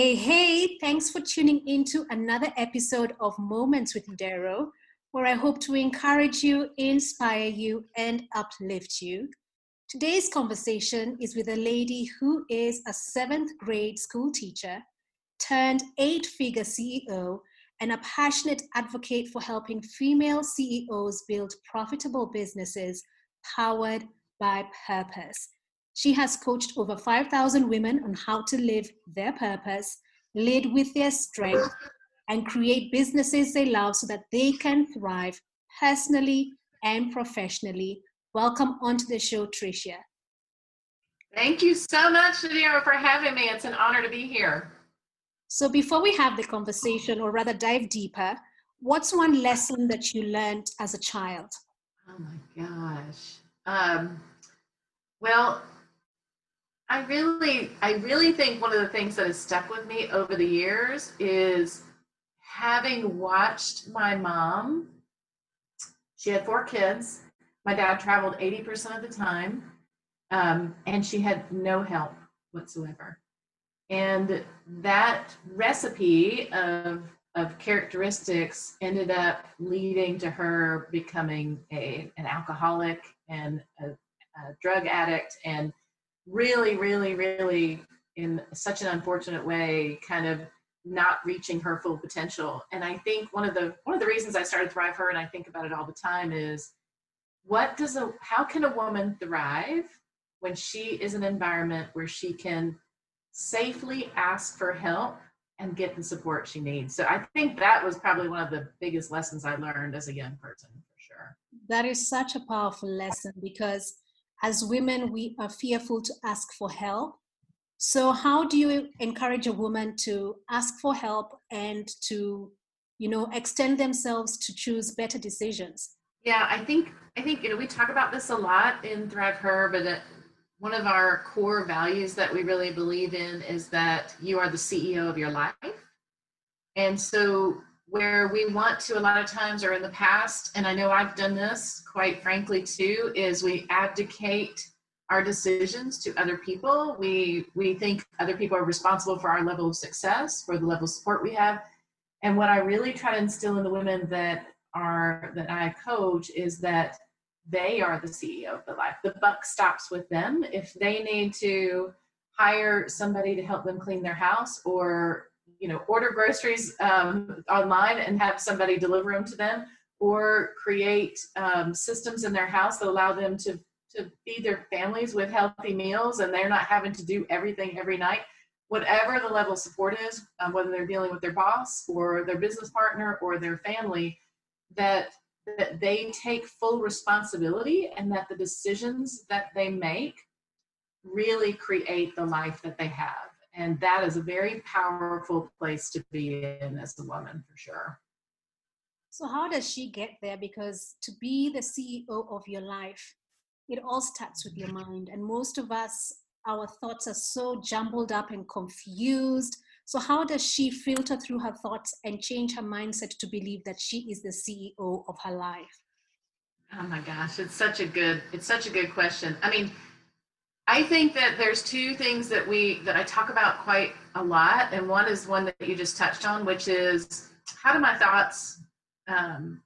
Hey, hey, thanks for tuning into another episode of Moments with Dero, where I hope to encourage you, inspire you, and uplift you. Today's conversation is with a lady who is a seventh grade school teacher, turned eight figure CEO, and a passionate advocate for helping female CEOs build profitable businesses powered by purpose. She has coached over 5,000 women on how to live their purpose, lead with their strength, and create businesses they love so that they can thrive personally and professionally. Welcome onto the show, Tricia. Thank you so much, Nadira, for having me. It's an honor to be here. So, before we have the conversation, or rather dive deeper, what's one lesson that you learned as a child? Oh my gosh. Um, well, I really, I really think one of the things that has stuck with me over the years is having watched my mom. She had four kids. My dad traveled 80% of the time, um, and she had no help whatsoever. And that recipe of, of characteristics ended up leading to her becoming a, an alcoholic and a, a drug addict and really, really, really, in such an unfortunate way, kind of not reaching her full potential. And I think one of the one of the reasons I started Thrive Her, and I think about it all the time, is what does a how can a woman thrive when she is in an environment where she can safely ask for help and get the support she needs. So I think that was probably one of the biggest lessons I learned as a young person for sure. That is such a powerful lesson because as women, we are fearful to ask for help. So, how do you encourage a woman to ask for help and to, you know, extend themselves to choose better decisions? Yeah, I think I think you know we talk about this a lot in Thrive Her, but one of our core values that we really believe in is that you are the CEO of your life. And so where we want to a lot of times or in the past and i know i've done this quite frankly too is we abdicate our decisions to other people. We we think other people are responsible for our level of success for the level of support we have. And what i really try to instill in the women that are that i coach is that they are the ceo of the life. The buck stops with them. If they need to hire somebody to help them clean their house or you know order groceries um, online and have somebody deliver them to them or create um, systems in their house that allow them to to feed their families with healthy meals and they're not having to do everything every night. Whatever the level of support is um, whether they're dealing with their boss or their business partner or their family that that they take full responsibility and that the decisions that they make really create the life that they have and that is a very powerful place to be in as a woman for sure. So how does she get there? Because to be the ceo of your life it all starts with your mind. And most of us our thoughts are so jumbled up and confused. So how does she filter through her thoughts and change her mindset to believe that she is the ceo of her life? Oh my gosh it's such a good it's such a good question. I mean I think that there's two things that we that I talk about quite a lot, and one is one that you just touched on, which is how do my thoughts um,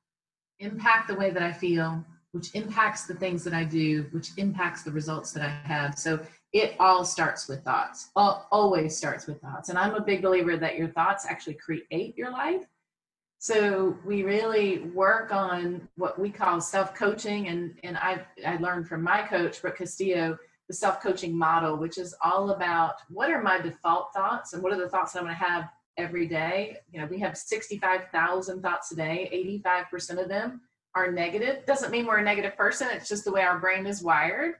impact the way that I feel, which impacts the things that I do, which impacts the results that I have. So it all starts with thoughts. All, always starts with thoughts, and I'm a big believer that your thoughts actually create your life. So we really work on what we call self-coaching, and and I I learned from my coach Brooke Castillo the self coaching model, which is all about what are my default thoughts and what are the thoughts that I'm going to have every day. You know, we have 65,000 thoughts a day, 85% of them are negative. Doesn't mean we're a negative person, it's just the way our brain is wired.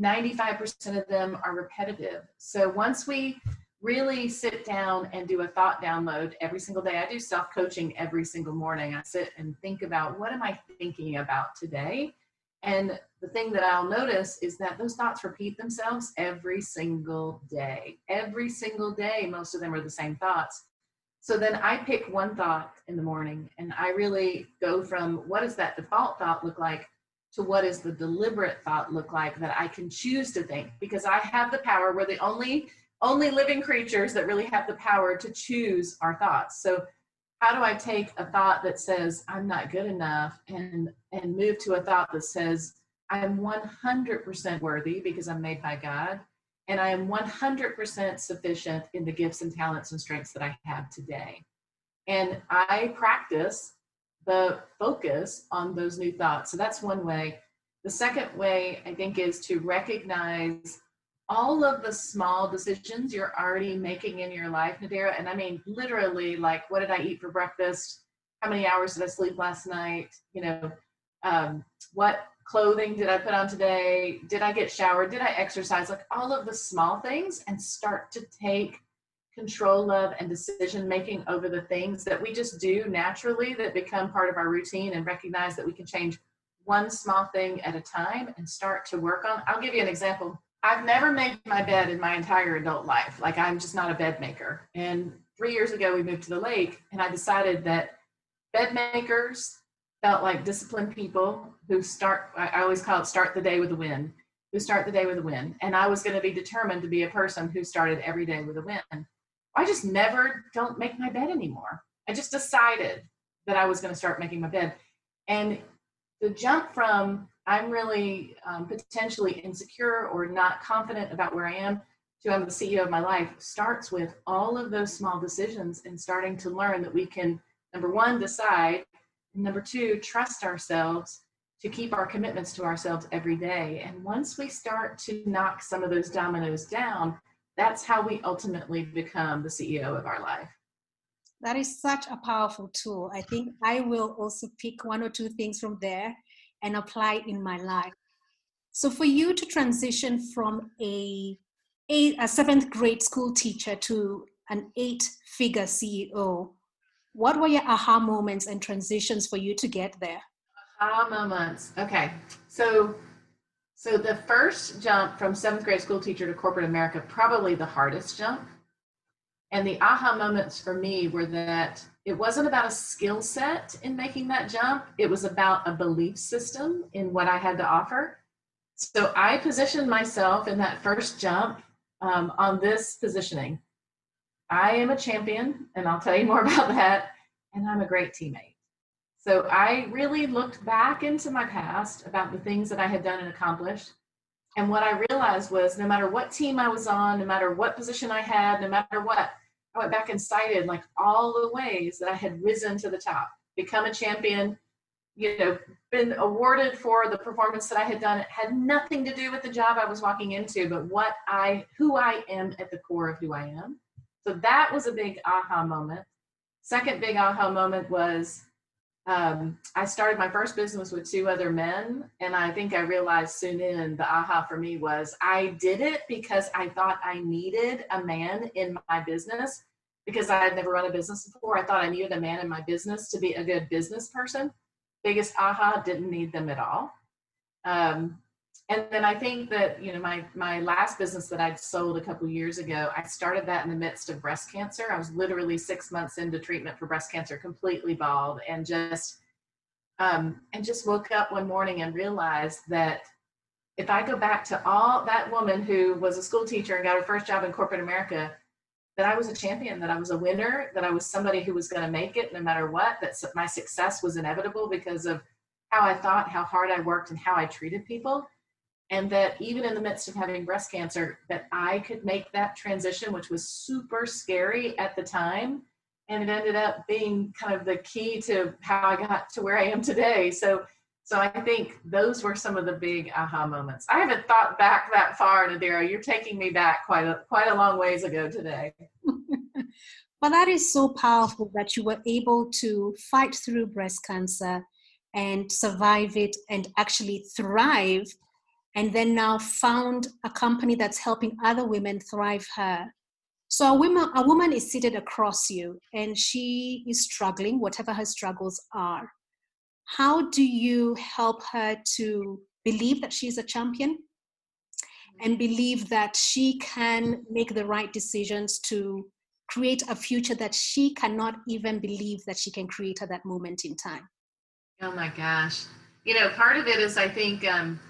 95% of them are repetitive. So once we really sit down and do a thought download every single day, I do self coaching every single morning. I sit and think about what am I thinking about today? And the thing that I'll notice is that those thoughts repeat themselves every single day. Every single day, most of them are the same thoughts. So then I pick one thought in the morning and I really go from what does that default thought look like to what does the deliberate thought look like that I can choose to think because I have the power. We're the only only living creatures that really have the power to choose our thoughts. So how do I take a thought that says I'm not good enough and and move to a thought that says I'm 100% worthy because I'm made by God and I am 100% sufficient in the gifts and talents and strengths that I have today. And I practice the focus on those new thoughts. So that's one way. The second way I think is to recognize all of the small decisions you're already making in your life, Nadira. And I mean, literally, like, what did I eat for breakfast? How many hours did I sleep last night? You know, um, what clothing did I put on today? Did I get showered? Did I exercise? Like all of the small things and start to take control of and decision making over the things that we just do naturally that become part of our routine and recognize that we can change one small thing at a time and start to work on. I'll give you an example I've never made my bed in my entire adult life. Like I'm just not a bed maker. And three years ago, we moved to the lake, and I decided that bed makers felt like disciplined people who start. I always call it start the day with a win. Who start the day with a win. And I was going to be determined to be a person who started every day with a win. I just never don't make my bed anymore. I just decided that I was going to start making my bed. And the jump from I'm really um, potentially insecure or not confident about where I am to I'm the CEO of my life starts with all of those small decisions and starting to learn that we can, number one, decide, number two, trust ourselves to keep our commitments to ourselves every day. And once we start to knock some of those dominoes down, that's how we ultimately become the CEO of our life. That is such a powerful tool. I think I will also pick one or two things from there and apply in my life. So for you to transition from a, a, a seventh grade school teacher to an eight figure CEO, what were your aha moments and transitions for you to get there? Aha moments. Okay. So so the first jump from seventh grade school teacher to corporate America, probably the hardest jump. And the aha moments for me were that it wasn't about a skill set in making that jump, it was about a belief system in what I had to offer. So I positioned myself in that first jump um, on this positioning. I am a champion, and I'll tell you more about that, and I'm a great teammate. So I really looked back into my past about the things that I had done and accomplished. And what I realized was no matter what team I was on, no matter what position I had, no matter what, I went back and cited like all the ways that I had risen to the top, become a champion, you know, been awarded for the performance that I had done. It had nothing to do with the job I was walking into, but what I, who I am at the core of who I am. So that was a big aha moment. Second big aha moment was um, I started my first business with two other men, and I think I realized soon in the aha for me was I did it because I thought I needed a man in my business because I had never run a business before. I thought I needed a man in my business to be a good business person. Biggest aha, didn't need them at all. Um, and then I think that you know my my last business that I'd sold a couple years ago, I started that in the midst of breast cancer. I was literally six months into treatment for breast cancer, completely bald, and just um, and just woke up one morning and realized that if I go back to all that woman who was a school teacher and got her first job in corporate America, that I was a champion, that I was a winner, that I was somebody who was going to make it no matter what, that my success was inevitable because of how I thought, how hard I worked, and how I treated people and that even in the midst of having breast cancer that i could make that transition which was super scary at the time. And it ended up being kind of the key to how i got to where i am today. So so i think those were some of the big aha moments. I haven't thought back that far nadira. You're taking me back quite a quite a long ways ago today. Well that is so powerful that you were able to fight through breast cancer and survive it and actually thrive and then now found a company that's helping other women thrive her. So a woman, a woman is seated across you and she is struggling, whatever her struggles are. How do you help her to believe that she's a champion and believe that she can make the right decisions to create a future that she cannot even believe that she can create at that moment in time? Oh my gosh. You know, part of it is I think um,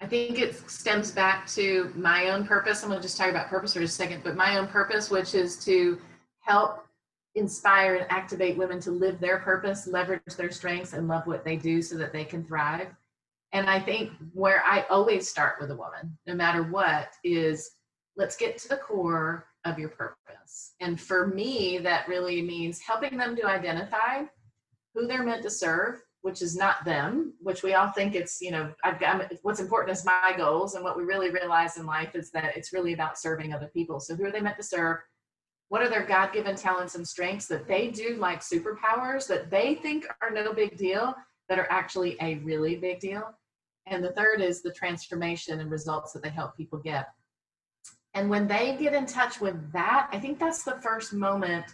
I think it stems back to my own purpose. I'm going to just talk about purpose for a second, but my own purpose, which is to help inspire and activate women to live their purpose, leverage their strengths, and love what they do so that they can thrive. And I think where I always start with a woman, no matter what, is let's get to the core of your purpose. And for me, that really means helping them to identify who they're meant to serve, which is not them, which we all think it's, you know, I've got what's important is my goals. And what we really realize in life is that it's really about serving other people. So who are they meant to serve? What are their God given talents and strengths that they do like superpowers that they think are no big deal, that are actually a really big deal? And the third is the transformation and results that they help people get. And when they get in touch with that, I think that's the first moment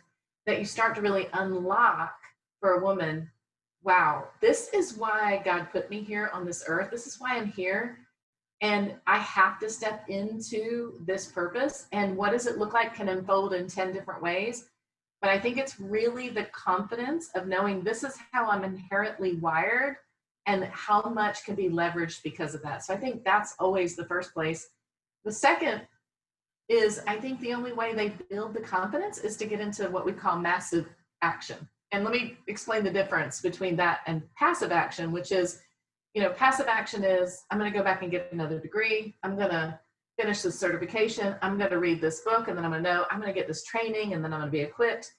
that you start to really unlock for a woman wow, this is why God put me here on this earth. This is why I'm here. And I have to step into this purpose. And what does it look like can unfold in 10 different ways. But I think it's really the confidence of knowing this is how I'm inherently wired and how much can be leveraged because of that. So I think that's always the first place. The second is I think the only way they build the confidence is to get into what we call massive action. And let me explain the difference between that and passive action, which is, you know, passive action is I'm going to go back and get another degree. I'm going to finish this certification. I'm going to read this book and then I'm going to know I'm going to get this training and then I'm going to be equipped.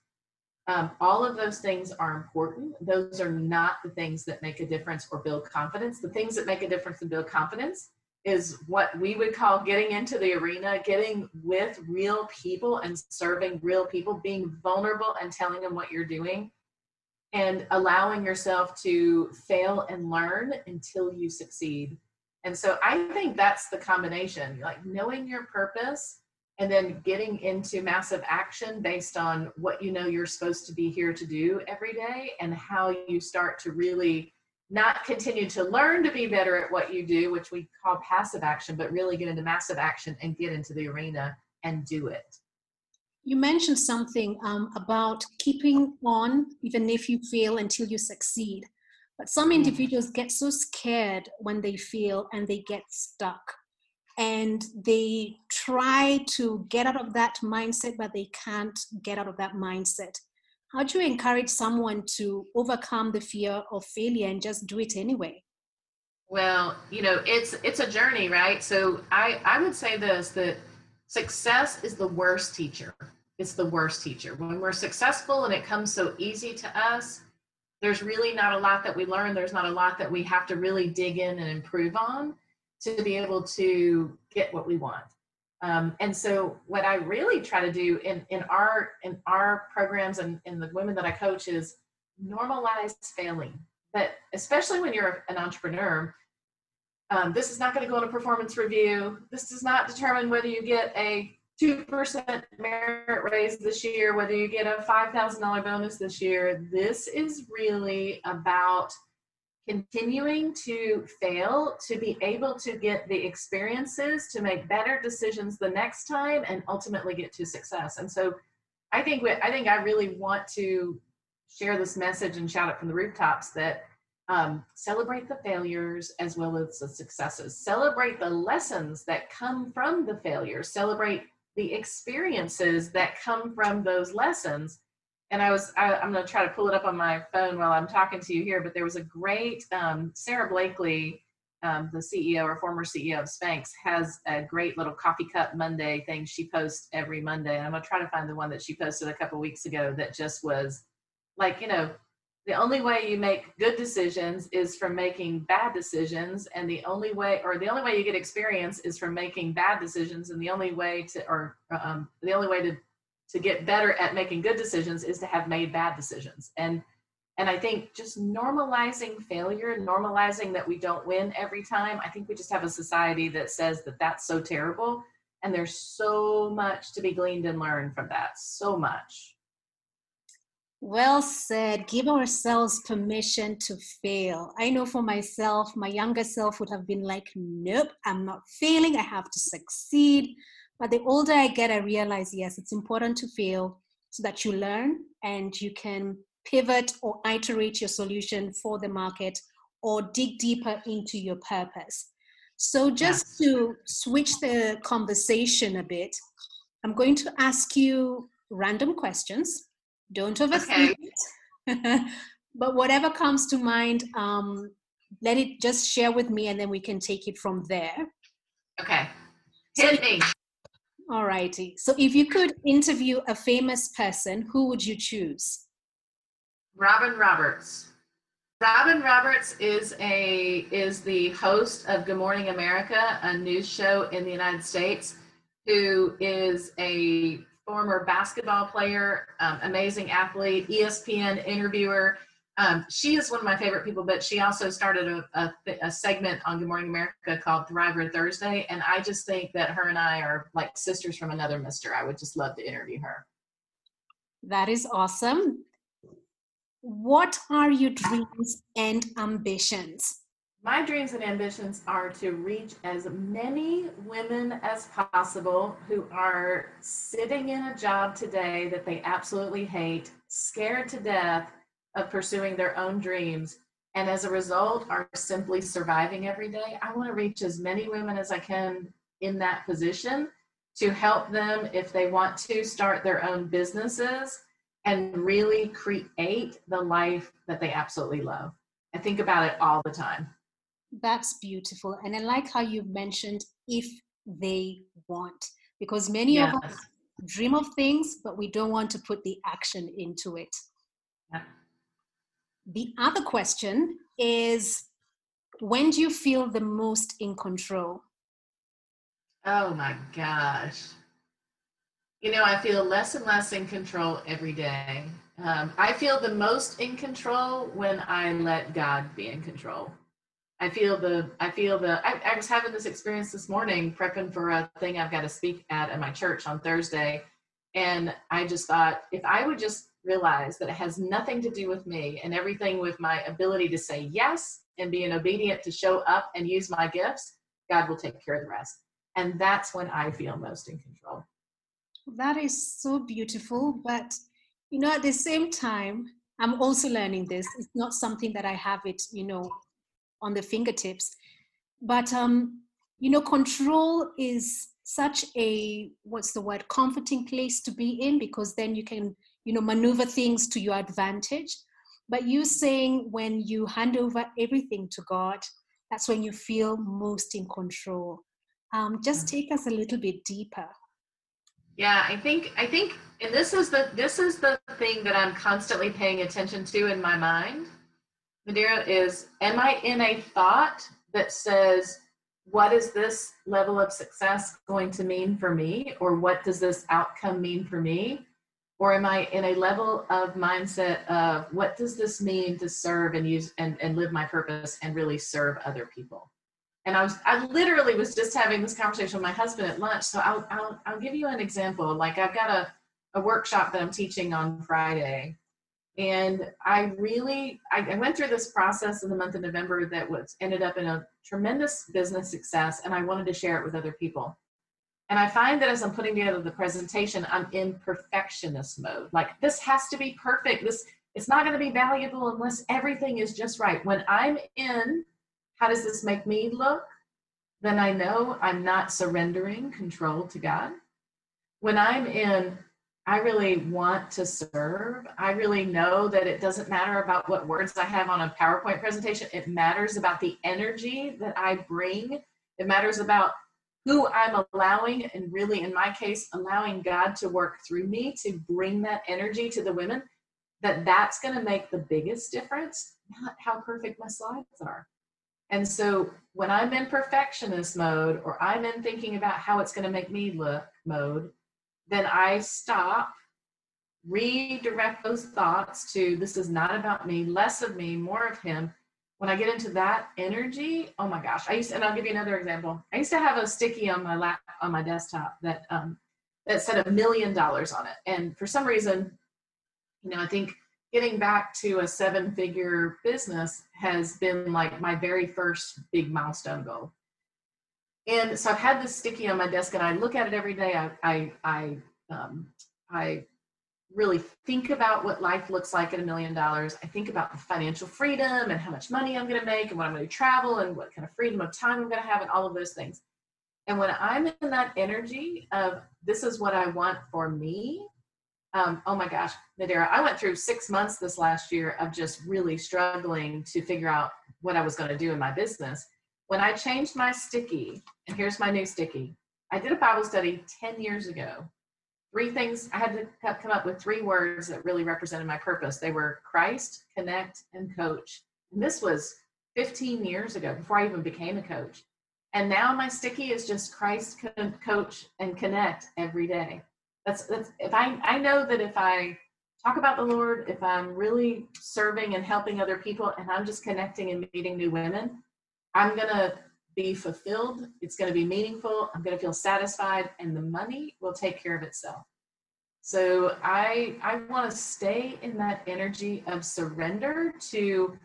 Um, all of those things are important. Those are not the things that make a difference or build confidence. The things that make a difference and build confidence is what we would call getting into the arena, getting with real people and serving real people, being vulnerable and telling them what you're doing, and allowing yourself to fail and learn until you succeed. And so I think that's the combination like knowing your purpose and then getting into massive action based on what you know you're supposed to be here to do every day and how you start to really not continue to learn to be better at what you do, which we call passive action, but really get into massive action and get into the arena and do it. You mentioned something um, about keeping on even if you fail until you succeed. But some mm. individuals get so scared when they fail and they get stuck. And they try to get out of that mindset, but they can't get out of that mindset how do you encourage someone to overcome the fear of failure and just do it anyway well you know it's it's a journey right so i i would say this that success is the worst teacher it's the worst teacher when we're successful and it comes so easy to us there's really not a lot that we learn there's not a lot that we have to really dig in and improve on to be able to get what we want um, and so what I really try to do in, in our in our programs and in the women that I coach is normalize failing. That especially when you're an entrepreneur, um, this is not going to go in a performance review. This does not determine whether you get a 2% merit raise this year, whether you get a $5,000 bonus this year. This is really about continuing to fail to be able to get the experiences to make better decisions the next time and ultimately get to success and so i think i think i really want to share this message and shout it from the rooftops that um, celebrate the failures as well as the successes celebrate the lessons that come from the failures celebrate the experiences that come from those lessons and I was I, am going to try to pull it up on my phone while I'm talking to you here. But there was a great um, Sara Blakely, um, the CEO or former CEO of Spanx, has a great little coffee cup Monday thing she posts every Monday. And I'm going to try to find the one that she posted a couple weeks ago that just was like you know the only way you make good decisions is from making bad decisions and the only way or the only way you get experience is from making bad decisions and the only way to or um, the only way to to get better at making good decisions is to have made bad decisions. And and i think just normalizing failure normalizing that we don't win every time i think we just have a society that says that that's so terrible and there's so much to be gleaned and learned from that so much well said. Give ourselves permission to fail. I know for myself my younger self would have been like nope i'm not failing. I have to succeed. But the older I get, I realize yes, it's important to fail so that you learn and you can pivot or iterate your solution for the market or dig deeper into your purpose. So, just to switch the conversation a bit, I'm going to ask you random questions. Don't overthink okay. it. but whatever comes to mind, um, let it just share with me and then we can take it from there. Okay. Hit me. All righty. So if you could interview a famous person, who would you choose? Robin Roberts. Robin Roberts is a is the host of Good Morning America, a news show in the United States, who is a former basketball player, um, amazing athlete, ESPN interviewer. Um, she is one of my favorite people, but she also started a, a, a, segment on Good Morning America called Thriver Thursday. And I just think that her and I are like sisters from another mister. I would just love to interview her. That is awesome. What are your dreams and ambitions? My dreams and ambitions are to reach as many women as possible who are sitting in a job today that they absolutely hate, scared to death of pursuing their own dreams, and as a result are simply surviving every day. I want to reach as many women as I can in that position to help them if they want to start their own businesses and really create the life that they absolutely love. I think about it all the time. That's beautiful. And I like how you mentioned if they want, because many yes. of us dream of things, but we don't want to put the action into it. Yeah. The other question is when do you feel the most in control? Oh my gosh. You know, I feel less and less in control every day. Um, I feel the most in control when I let God be in control. I feel the, I feel the, I, I was having this experience this morning prepping for a thing I've got to speak at at my church on Thursday. And I just thought if I would just realize that it has nothing to do with me and everything with my ability to say yes and being obedient to show up and use my gifts, God will take care of the rest. And that's when I feel most in control. That is so beautiful. But, you know, at the same time, I'm also learning this. It's not something that I have it, you know, on the fingertips. But, um, you know, control is such a, what's the word, comforting place to be in because then you can, you know, maneuver things to your advantage. But you saying when you hand over everything to God, that's when you feel most in control. Um, just take us a little bit deeper. Yeah, I think I think and this is the this is the thing that I'm constantly paying attention to in my mind. Nadira is am I in a thought that says what is this level of success going to mean for me or what does this outcome mean for me? Or am I in a level of mindset of what does this mean to serve and use and, and live my purpose and really serve other people? and I was I literally was just having this conversation with my husband at lunch. So I'll I'll, I'll give you an example. Like I've got a a workshop that I'm teaching on Friday, and I really I, I went through this process in the month of November that was ended up in a tremendous business success, and I wanted to share it with other people. And I find that as I'm putting together the presentation, I'm in perfectionist mode. Like this has to be perfect. This it's not going to be valuable unless everything is just right. When I'm in how does this make me look? Then I know I'm not surrendering control to God. When I'm in, I really want to serve. I really know that it doesn't matter about what words I have on a PowerPoint presentation. It matters about the energy that I bring. It matters about who I'm allowing, and really, in my case, allowing God to work through me to bring that energy to the women. That that's going to make the biggest difference, not how perfect my slides are. And so when I'm in perfectionist mode or I'm in thinking about how it's going to make me look mode, then I stop, redirect those thoughts to this is not about me, less of me, more of him. When I get into that energy, oh my gosh, I used to, and I'll give you another example. I used to have a sticky on my lap on my desktop that um, that said a million dollars on it, and for some reason, you know, I think getting back to a seven figure business has been like my very first big milestone goal. And so I've had this sticky on my desk and I look at it every day. I, I, I, um, I really think about what life looks like at a million dollars. I think about the financial freedom and how much money I'm going to make and when I'm going to travel and what kind of freedom of time I'm going to have and all of those things. And when I'm in that energy of this is what I want for me, um, oh my gosh, Nadira, I went through six months this last year of just really struggling to figure out what I was going to do in my business. When I changed my sticky, and here's my new sticky, I did a Bible study 10 years ago. Three things i had to come up with three words that really represented my purpose. They were christ connect and coach. And this was 15 years ago before i even became a coach. And now my sticky is just christ coach and connect every day. That's that's if i i know that if i talk about the lord if i'm really serving and helping other people and i'm just connecting and meeting new women i'm gonna be fulfilled. It's going to be meaningful. I'm going to feel satisfied, and the money will take care of itself. So I I want to stay in that energy of surrender to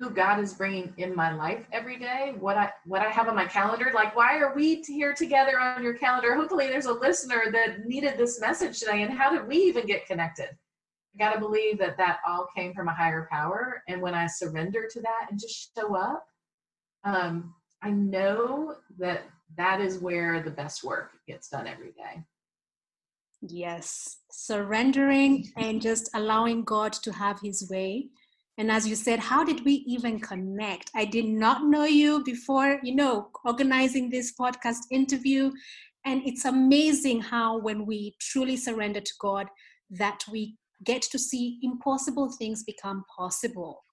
who God is bringing in my life every day. What I what I have on my calendar. Like, why are we here together on your calendar? Hopefully, there's a listener that needed this message today. And how did we even get connected? I got to believe that that all came from a higher power. And when I surrender to that and just show up, um, I know that that is where the best work gets done every day. Yes, surrendering and just allowing God to have his way. And as you said, how did we even connect? I did not know you before, you know, organizing this podcast interview. And it's amazing how, when we truly surrender to God, that we get to see impossible things become possible.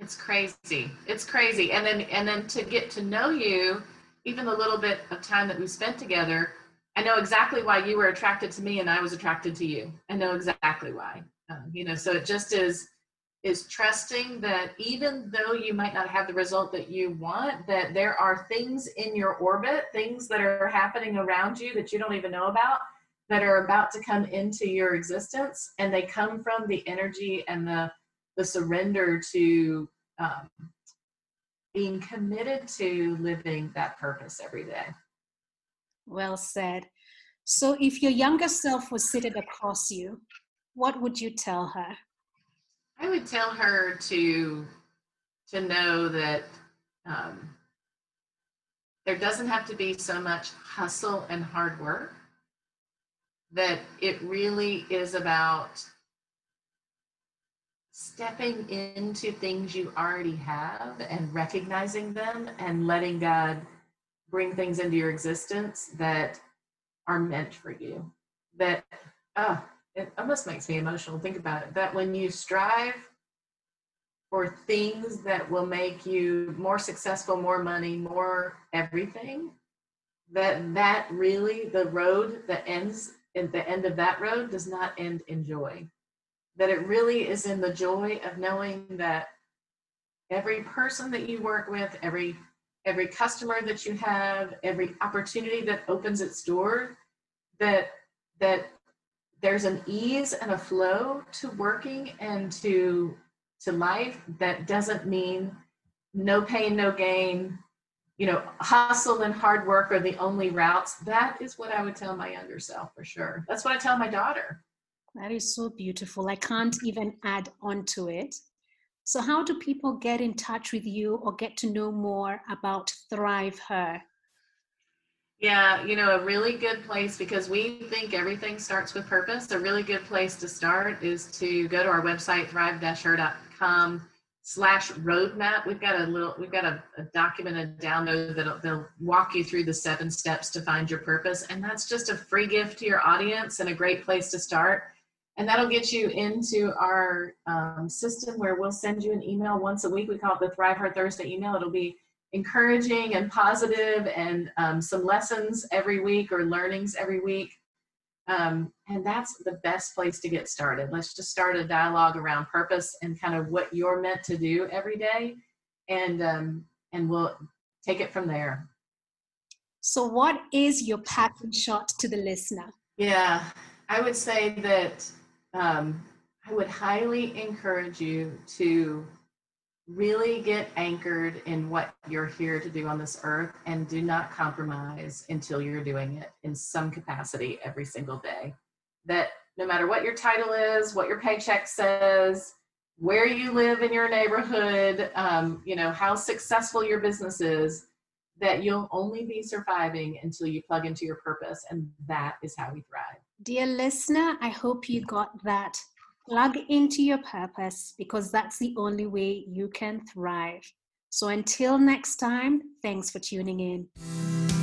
It's crazy. It's crazy. And then and then to get to know you, even the little bit of time that we spent together, I know exactly why you were attracted to me and I was attracted to you. I know exactly why. Um, you know, so it just is is trusting that even though you might not have the result that you want, that there are things in your orbit, things that are happening around you that you don't even know about, that are about to come into your existence, and they come from the energy and the the surrender to um, being committed to living that purpose every day. Well said. So, if your younger self was seated across you, what would you tell her? I would tell her to to know that um, there doesn't have to be so much hustle and hard work. That it really is about stepping into things you already have and recognizing them and letting God bring things into your existence that are meant for you. That, oh, it almost makes me emotional. Think about it. That when you strive for things that will make you more successful, more money, more everything, that that really the road that ends at the end of that road does not end in joy that it really is in the joy of knowing that every person that you work with, every every customer that you have, every opportunity that opens its door, that that there's an ease and a flow to working and to to life that doesn't mean no pain, no gain, you know, hustle and hard work are the only routes. That is what I would tell my younger self for sure. That's what I tell my daughter. That is so beautiful. I can't even add on to it. So, how do people get in touch with you or get to know more about Thrive Her? Yeah, you know, a really good place because we think everything starts with purpose. A really good place to start is to go to our website, thrive-her.com slash roadmap. We've got a little, we've got a, a document, a download that'll they'll walk you through the seven steps to find your purpose. And that's just a free gift to your audience and a great place to start and that'll get you into our um, system where we'll send you an email once a week. We call it the Thrive Her Thursday email. It'll be encouraging and positive and um, some lessons every week or learnings every week. Um, and that's the best place to get started. Let's just start a dialogue around purpose and kind of what you're meant to do every day, and um, and we'll take it from there. So, what is your pattern shot to the listener? Yeah, I would say that um, I would highly encourage you to really get anchored in what you're here to do on this earth and do not compromise until you're doing it in some capacity every single day. That no matter what your title is, what your paycheck says, where you live in your neighborhood, um, you know, how successful your business is, that you'll only be surviving until you plug into your purpose. And that is how we thrive. Dear listener, I hope you got that. Plug into your purpose because that's the only way you can thrive. So until next time, thanks for tuning in.